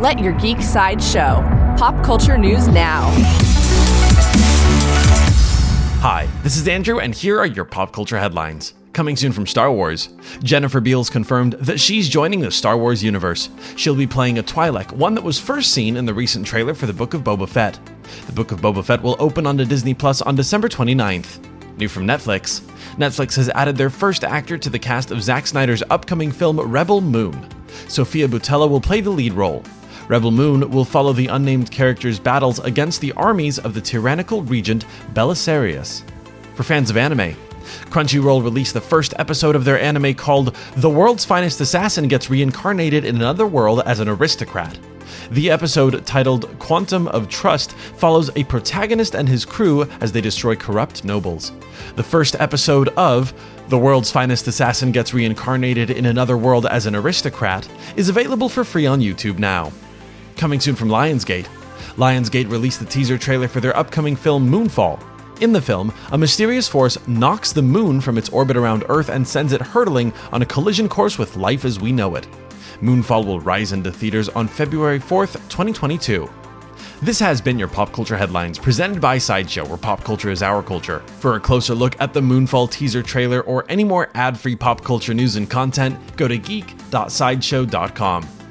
Let your geek side show. Pop culture news now. Hi, this is Andrew, and here are your pop culture headlines. Coming soon from Star Wars, Jennifer Beals confirmed that she's joining the Star Wars universe. She'll be playing a Twi'lek, one that was first seen in the recent trailer for the Book of Boba Fett. The Book of Boba Fett will open onto Disney Plus on December 29th. New from Netflix Netflix has added their first actor to the cast of Zack Snyder's upcoming film Rebel Moon. Sofia Boutella will play the lead role. Rebel Moon will follow the unnamed character's battles against the armies of the tyrannical regent Balisarius. For fans of anime, Crunchyroll released the first episode of their anime called The World's Finest Assassin Gets Reincarnated in Another World as an Aristocrat. The episode, titled Quantum of Trust, follows a protagonist and his crew as they destroy corrupt nobles. The first episode of The World's Finest Assassin Gets Reincarnated in Another World as an Aristocrat is available for free on YouTube now. Coming soon from Lionsgate. Lionsgate released the teaser trailer for their upcoming film Moonfall. In the film, a mysterious force knocks the moon from its orbit around Earth and sends it hurtling on a collision course with life as we know it. Moonfall will rise into theaters on February 4th, 2022. This has been your Pop Culture Headlines, presented by Sideshow, where pop culture is our culture. For a closer look at the Moonfall teaser trailer or any more ad free pop culture news and content, go to geek.sideshow.com.